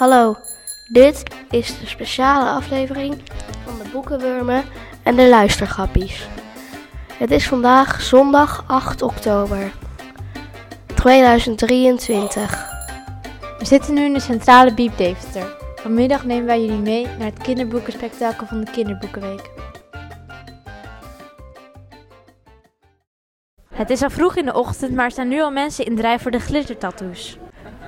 Hallo, dit is de speciale aflevering van de boekenwurmen en de luistergrappies. Het is vandaag zondag 8 oktober 2023. We zitten nu in de centrale Biep Deventer. Vanmiddag nemen wij jullie mee naar het kinderboekenspektakel van de Kinderboekenweek. Het is al vroeg in de ochtend, maar er staan nu al mensen in drijf voor de glittertattoos.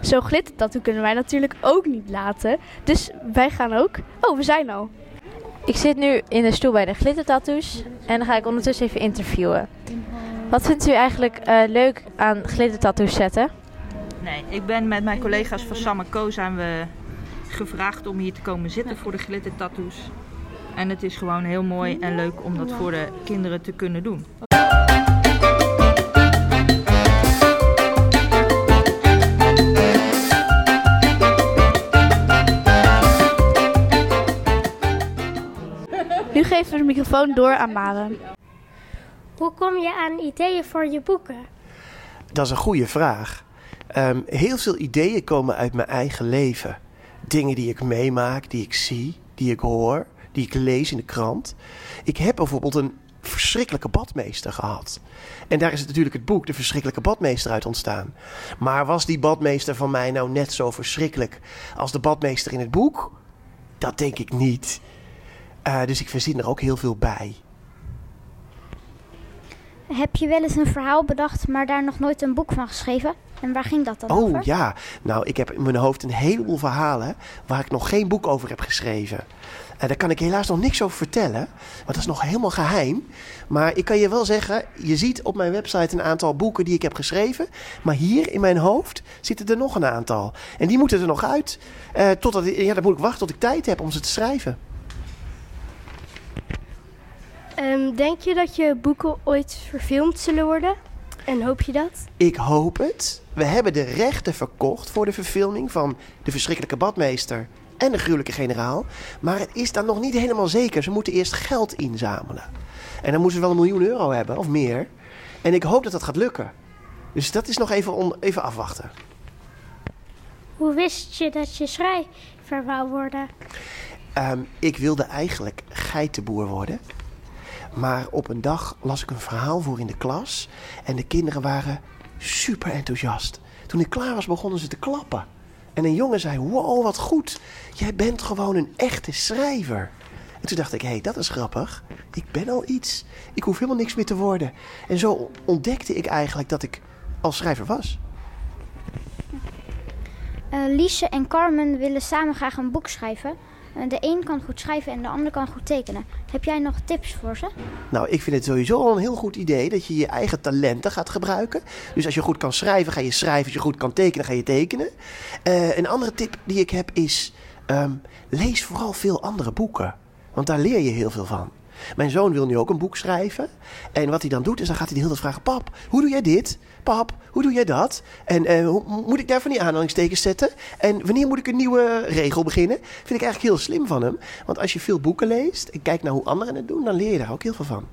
Zo'n glittertattoo kunnen wij natuurlijk ook niet laten. Dus wij gaan ook. Oh, we zijn al. Ik zit nu in de stoel bij de glittertattoos en dan ga ik ondertussen even interviewen. Wat vindt u eigenlijk eh, leuk aan glittertattoos zetten? Nee, ik ben met mijn collega's van Sam Co zijn we gevraagd om hier te komen zitten voor de glittertattoos. En het is gewoon heel mooi en leuk om dat voor de kinderen te kunnen doen. Microfoon door aan Maren. Hoe kom je aan ideeën voor je boeken? Dat is een goede vraag. Ehm, heel veel ideeën komen uit mijn eigen leven. Dingen die ik meemaak, die ik zie, die ik hoor, die ik lees in de krant. Ik heb bijvoorbeeld een verschrikkelijke badmeester gehad. En daar is het natuurlijk het boek De Verschrikkelijke Badmeester uit ontstaan. Maar was die badmeester van mij nou net zo verschrikkelijk als de badmeester in het boek? Dat denk ik niet. Uh, dus ik verzin er ook heel veel bij. Heb je wel eens een verhaal bedacht, maar daar nog nooit een boek van geschreven? En waar ging dat dan oh, over? Oh ja, nou ik heb in mijn hoofd een heleboel verhalen waar ik nog geen boek over heb geschreven. En daar kan ik helaas nog niks over vertellen, want dat is nog helemaal geheim. Maar ik kan je wel zeggen, je ziet op mijn website een aantal boeken die ik heb geschreven. Maar hier in mijn hoofd zitten er nog een aantal. En die moeten er nog uit. Uh, totdat, ja, dan moet ik wachten tot ik tijd heb om ze te schrijven. Um, denk je dat je boeken ooit verfilmd zullen worden? En hoop je dat? Ik hoop het. We hebben de rechten verkocht voor de verfilming van De Verschrikkelijke Badmeester en De Gruwelijke Generaal. Maar het is dan nog niet helemaal zeker. Ze moeten eerst geld inzamelen. En dan moeten ze wel een miljoen euro hebben of meer. En ik hoop dat dat gaat lukken. Dus dat is nog even, on, even afwachten. Hoe wist je dat je schrijver wou worden? Um, ik wilde eigenlijk geitenboer worden. Maar op een dag las ik een verhaal voor in de klas. En de kinderen waren super enthousiast. Toen ik klaar was, begonnen ze te klappen. En een jongen zei: Wow, wat goed. Jij bent gewoon een echte schrijver. En toen dacht ik: Hé, hey, dat is grappig. Ik ben al iets. Ik hoef helemaal niks meer te worden. En zo ontdekte ik eigenlijk dat ik al schrijver was. Uh, Liesje en Carmen willen samen graag een boek schrijven. De een kan goed schrijven en de ander kan goed tekenen. Heb jij nog tips voor ze? Nou, ik vind het sowieso al een heel goed idee dat je je eigen talenten gaat gebruiken. Dus als je goed kan schrijven, ga je schrijven. Als je goed kan tekenen, ga je tekenen. Uh, een andere tip die ik heb is: um, lees vooral veel andere boeken. Want daar leer je heel veel van. Mijn zoon wil nu ook een boek schrijven. En wat hij dan doet, is dan gaat hij de hele tijd vragen: Pap, hoe doe jij dit? Pap, hoe doe jij dat? En uh, hoe, moet ik daar van die aanhalingstekens zetten? En wanneer moet ik een nieuwe regel beginnen? Vind ik eigenlijk heel slim van hem. Want als je veel boeken leest en kijkt naar hoe anderen het doen, dan leer je daar ook heel veel van.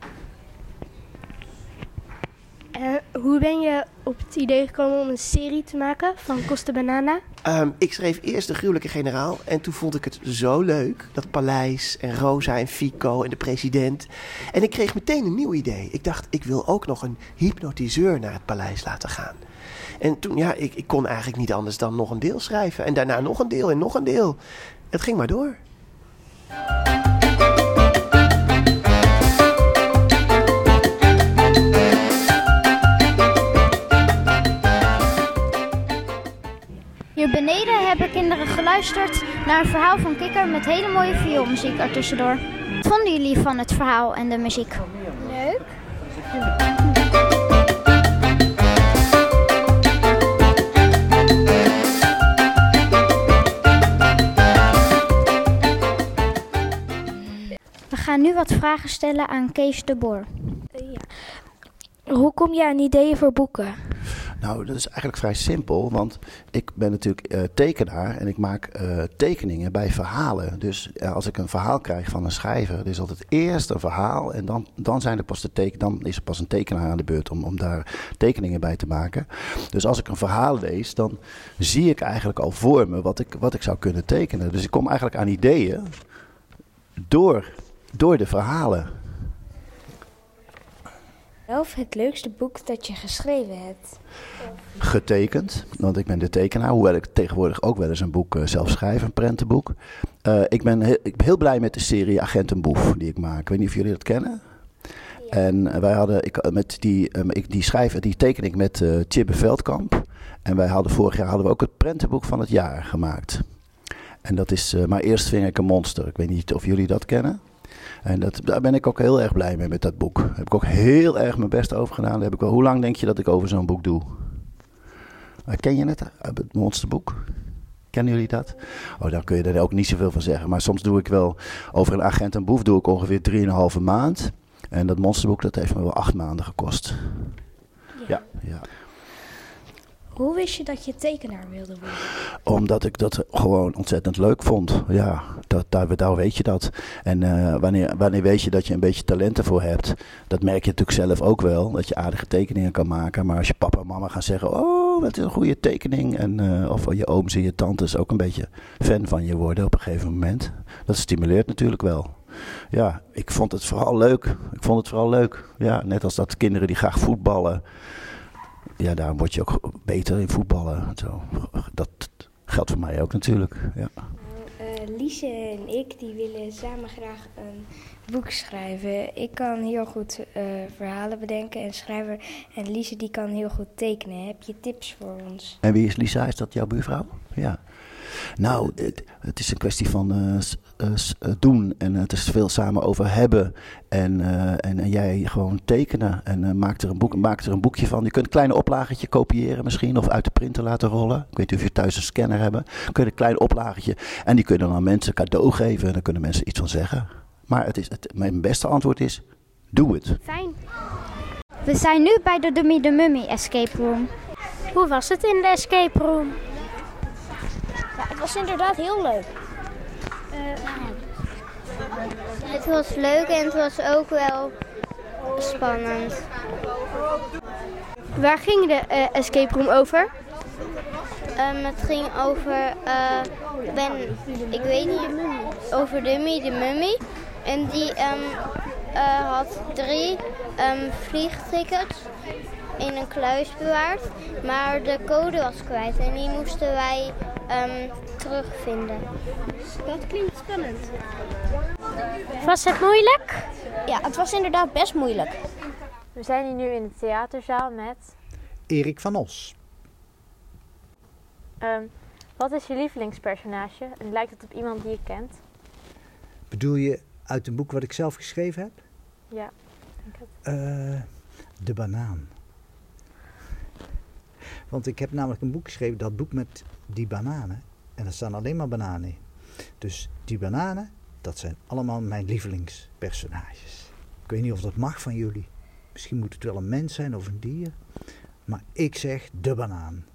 Uh, hoe ben je op het idee gekomen om een serie te maken van Costa Banana? Um, ik schreef eerst de gruwelijke generaal en toen vond ik het zo leuk. Dat paleis en Rosa en Fico en de president. En ik kreeg meteen een nieuw idee. Ik dacht, ik wil ook nog een hypnotiseur naar het paleis laten gaan. En toen, ja, ik, ik kon eigenlijk niet anders dan nog een deel schrijven. En daarna nog een deel en nog een deel. Het ging maar door. Beneden hebben kinderen geluisterd naar een verhaal van Kikker met hele mooie vioolmuziek ertussendoor. Wat vonden jullie van het verhaal en de muziek? Leuk. We gaan nu wat vragen stellen aan Kees de Boer. Ja. Hoe kom je aan ideeën voor boeken? Nou, dat is eigenlijk vrij simpel, want ik ben natuurlijk eh, tekenaar en ik maak eh, tekeningen bij verhalen. Dus eh, als ik een verhaal krijg van een schrijver, is altijd eerst een verhaal en dan, dan, zijn er pas de teken, dan is er pas een tekenaar aan de beurt om, om daar tekeningen bij te maken. Dus als ik een verhaal lees, dan zie ik eigenlijk al voor me wat ik, wat ik zou kunnen tekenen. Dus ik kom eigenlijk aan ideeën door, door de verhalen. Of het leukste boek dat je geschreven hebt? Getekend, want ik ben de tekenaar. Hoewel ik tegenwoordig ook wel eens een boek uh, zelf schrijf, een prentenboek. Uh, ik, ben heel, ik ben heel blij met de serie Agent en Boef die ik maak. Ik weet niet of jullie dat kennen. Ja. En wij hadden, ik, met die, ik, die schrijver, die teken ik met uh, Chibbe Veldkamp. En wij hadden vorig jaar hadden we ook het prentenboek van het jaar gemaakt. En dat is, maar eerst ving ik een monster. Ik weet niet of jullie dat kennen. En dat, daar ben ik ook heel erg blij mee met dat boek. Daar heb ik ook heel erg mijn best over gedaan. Daar heb ik wel, hoe lang denk je dat ik over zo'n boek doe? Uh, ken je het, het monsterboek? Kennen jullie dat? Oh, dan kun je er ook niet zoveel van zeggen. Maar soms doe ik wel over een agent en boef doe ik ongeveer 3,5 maand. En dat monsterboek dat heeft me wel acht maanden gekost. Ja, ja. Hoe wist je dat je tekenaar wilde worden? Omdat ik dat gewoon ontzettend leuk vond. Ja, dat, daar, weet je dat. En uh, wanneer, wanneer weet je dat je een beetje talent ervoor hebt? Dat merk je natuurlijk zelf ook wel. Dat je aardige tekeningen kan maken. Maar als je papa en mama gaan zeggen: Oh, wat is een goede tekening. En, uh, of je ooms en je tantes ook een beetje fan van je worden op een gegeven moment. Dat stimuleert natuurlijk wel. Ja, ik vond het vooral leuk. Ik vond het vooral leuk. Ja, net als dat kinderen die graag voetballen ja, daar word je ook beter in voetballen. Zo. Dat geldt voor mij ook natuurlijk. Ja. Uh, Lise en ik die willen samen graag een boek schrijven. Ik kan heel goed uh, verhalen bedenken en schrijven. En Lise die kan heel goed tekenen. Heb je tips voor ons? En wie is Lisa? Is dat jouw buurvrouw? Ja. Nou, het, is een kwestie van uh, uh, doen en het is veel samen over hebben. En, en, en, jij gewoon tekenen en maak, er een boek, maak er een boekje van. Je kunt een klein oplagetje kopiëren misschien of uit de printer laten rollen. Ik weet niet of je thuis een scanner. Dan kun je een klein oplagetje en die kunnen dan mensen cadeau geven en dan kunnen mensen iets van zeggen. Maar het is, het, mijn beste antwoord is, doe het. Fijn. We zijn nu bij de Dummy de Mummy Escape Room. Hoe was het in de escape room? Was inderdaad heel leuk. Het was leuk en het was ook wel spannend. Waar ging de uh, escape room over? Um, het ging over, uh, ben, ik weet niet, over Dummy de Mummy. En die um, had drie um, vliegtickets in een kluis bewaard. Maar de code was kwijt en die moesten wij terugvinden. Dat klinkt spannend. Was het moeilijk? Ja, het was inderdaad best moeilijk. We zijn hier nu in de theaterzaal met... Erik van Os. Um, wat is je lievelingspersonage en lijkt het op iemand die je kent? Bedoel je uit een boek wat ik zelf geschreven heb? Ja, denk het. Uh, de banaan. Want ik heb namelijk een boek geschreven, dat boek met die bananen. En er staan alleen maar bananen in. Dus die bananen, dat zijn allemaal mijn lievelingspersonages. Ik weet niet of dat mag van jullie. Misschien moet het wel een mens zijn of een dier. Maar ik zeg de banaan.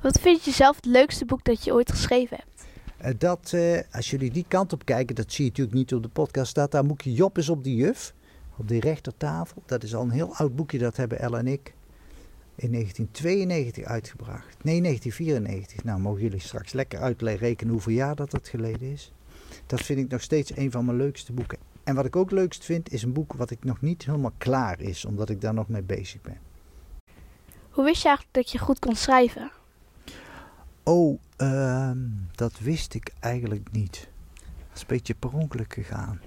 Wat vind je zelf het leukste boek dat je ooit geschreven hebt? Uh, dat, uh, als jullie die kant op kijken, dat zie je natuurlijk niet op de podcast, staat daar Moekje Job is op die juf. Op die rechtertafel. Dat is al een heel oud boekje, dat hebben Elle en ik in 1992 uitgebracht. Nee, 1994. Nou, mogen jullie straks lekker uitrekenen hoeveel jaar dat het geleden is. Dat vind ik nog steeds een van mijn leukste boeken. En wat ik ook leukst vind, is een boek wat ik nog niet helemaal klaar is, omdat ik daar nog mee bezig ben. Hoe wist je eigenlijk dat je goed kon schrijven? Oh, uh, dat wist ik eigenlijk niet. Dat is een beetje per ongeluk gegaan.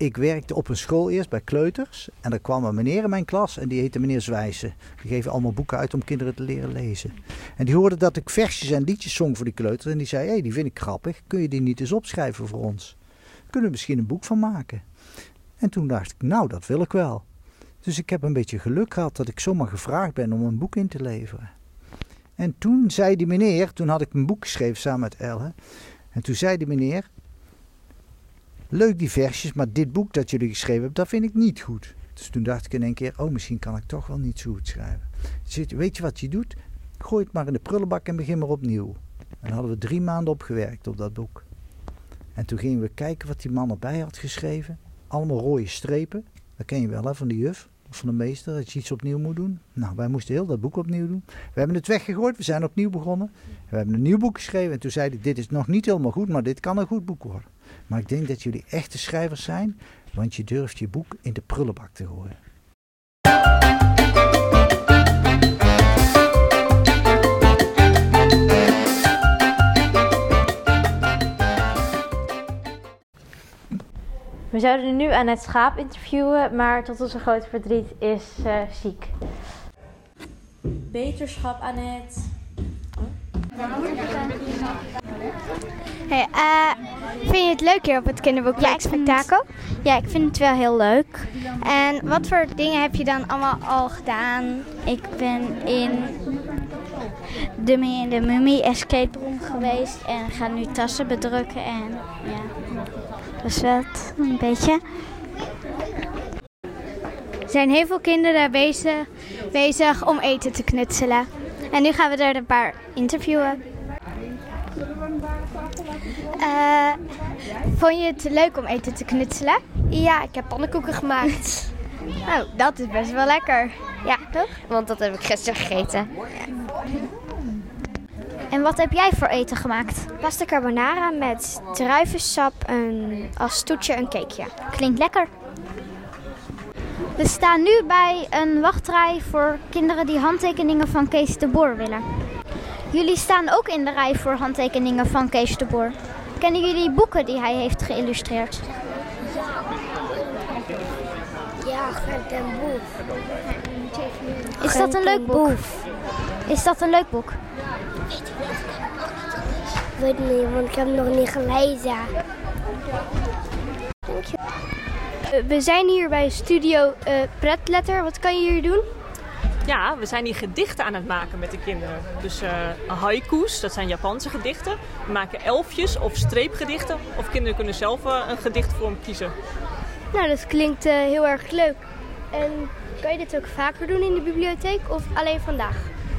Ik werkte op een school eerst bij kleuters. En er kwam een meneer in mijn klas en die heette meneer Zwijsen. Die geven allemaal boeken uit om kinderen te leren lezen. En die hoorde dat ik versjes en liedjes zong voor die kleuters. En die zei, hé, hey, die vind ik grappig. Kun je die niet eens opschrijven voor ons? Kunnen we misschien een boek van maken? En toen dacht ik, nou, dat wil ik wel. Dus ik heb een beetje geluk gehad dat ik zomaar gevraagd ben om een boek in te leveren. En toen zei die meneer, toen had ik een boek geschreven samen met Elle. En toen zei die meneer, leuk die versjes, maar dit boek dat jullie geschreven hebben, dat vind ik niet goed. Dus toen dacht ik in één keer, oh misschien kan ik toch wel niet zo goed schrijven. Zegt, weet je wat je doet? Gooi het maar in de prullenbak en begin maar opnieuw. En hadden we drie maanden op gewerkt op dat boek. En toen gingen we kijken wat die man erbij had geschreven. Allemaal rode strepen. Dat ken je wel hè, van de juf of van de meester, dat je iets opnieuw moet doen. Nou, wij moesten heel dat boek opnieuw doen. We hebben het weggegooid, we zijn opnieuw begonnen. We hebben een nieuw boek geschreven en toen zei dit is nog niet helemaal goed, maar dit kan een goed boek worden. Maar ik denk dat jullie echte schrijvers zijn, want je durft je boek in de prullenbak te gooien. We zouden nu aan het schaap interviewen, maar tot onze grote verdriet is ze ziek. Beterschap aan het. Hey, eh, vind je het leuk hier op het kinderboekweekspektakel? Ja, ik vind het wel heel leuk. En wat voor dingen heb je dan allemaal al gedaan? Ik ben in Dummy in de Mummy escape room geweest en ga nu tassen bedrukken en ja, dat is wat een beetje. Er zijn heel veel kinderen bezig, bezig om eten te knutselen. En nu gaan we er een paar interviewen. Eh, vond je het leuk om eten te knutselen? Ja, ik heb pannenkoeken gemaakt. Nou, dat is best wel lekker. Ja, toch? Want dat heb ik gisteren gegeten. En wat heb jij voor eten gemaakt? Pasta carbonara met druivensap en als toetje een cakeje. Klinkt lekker. We staan nu bij een wachtrij voor kinderen die handtekeningen van Kees de Boer willen. Jullie staan ook in de rij voor handtekeningen van Kees de Boer. Kennen jullie boeken die hij heeft geïllustreerd? Ja, Gert en Boef. Is dat een leuk boek? Is dat een leuk boek? Ik weet niet, want ik heb het nog niet gelezen. Eh, We zijn hier bij Studio eh Pretletter. Wat kan je hier doen? Ja, we zijn hier gedichten aan het maken met de kinderen. Dus eh haiku's, dat zijn Japanse gedichten. We maken elfjes of streepgedichten. Of kinderen kunnen zelf eh, een gedichtvorm kiezen. Nou, dat klinkt eh, heel erg leuk. En kan je dit ook vaker doen in de bibliotheek of alleen vandaag?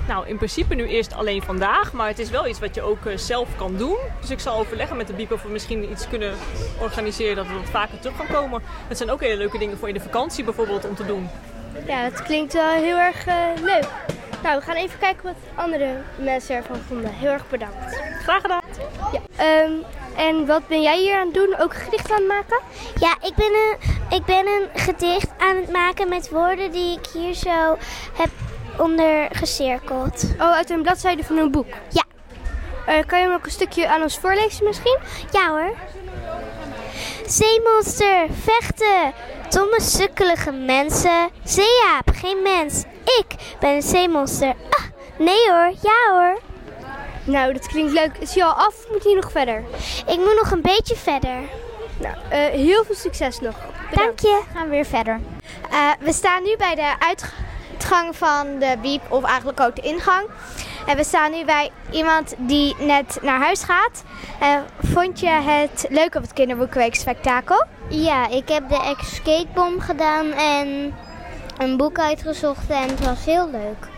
Nou, in principe nu eerst alleen vandaag, maar het is wel iets wat je ook eh, zelf kan doen. Dus ik zal overleggen met de Biep of we misschien iets kunnen organiseren dat we wat vaker terug gaan komen. Dat zijn ook hele leuke dingen voor in de vakantie bijvoorbeeld om te doen. Ja, dat klinkt wel heel erg eh, leuk. Nou, we gaan even kijken wat andere mensen ervan vonden. Heel erg bedankt. Graag gedaan. Ja, ehm, en wat ben jij hier aan het doen? Ook gedicht aan het maken? Ja, ik ben, een, ik ben een gedicht aan het maken met woorden die ik hier zo heb onder gecirkeld. Oh, uit een bladzijde van een boek? Ja. Eh, kan je hem ook een stukje aan ons voorlezen misschien? Ja hoor. Zeemonster, vechten, domme sukkelige mensen. Zeeaap, geen mens. Ik ben een zeemonster. Ah, nee hoor, ja hoor. Nou, dat klinkt leuk. Is hij al af of moet hij nog verder? Ik moet nog een beetje verder. Nou, eh, heel veel succes nog. Dank je. Gaan we weer verder. Eh, we staan nu bij de uitgang van de biep, of eigenlijk ook de ingang. En we staan nu bij iemand die net naar huis gaat. Eh, vond je het leuk op het Kinderboekenweek spektakel? Ja, ik heb de escape bomb gedaan en een boek uitgezocht en het was heel leuk.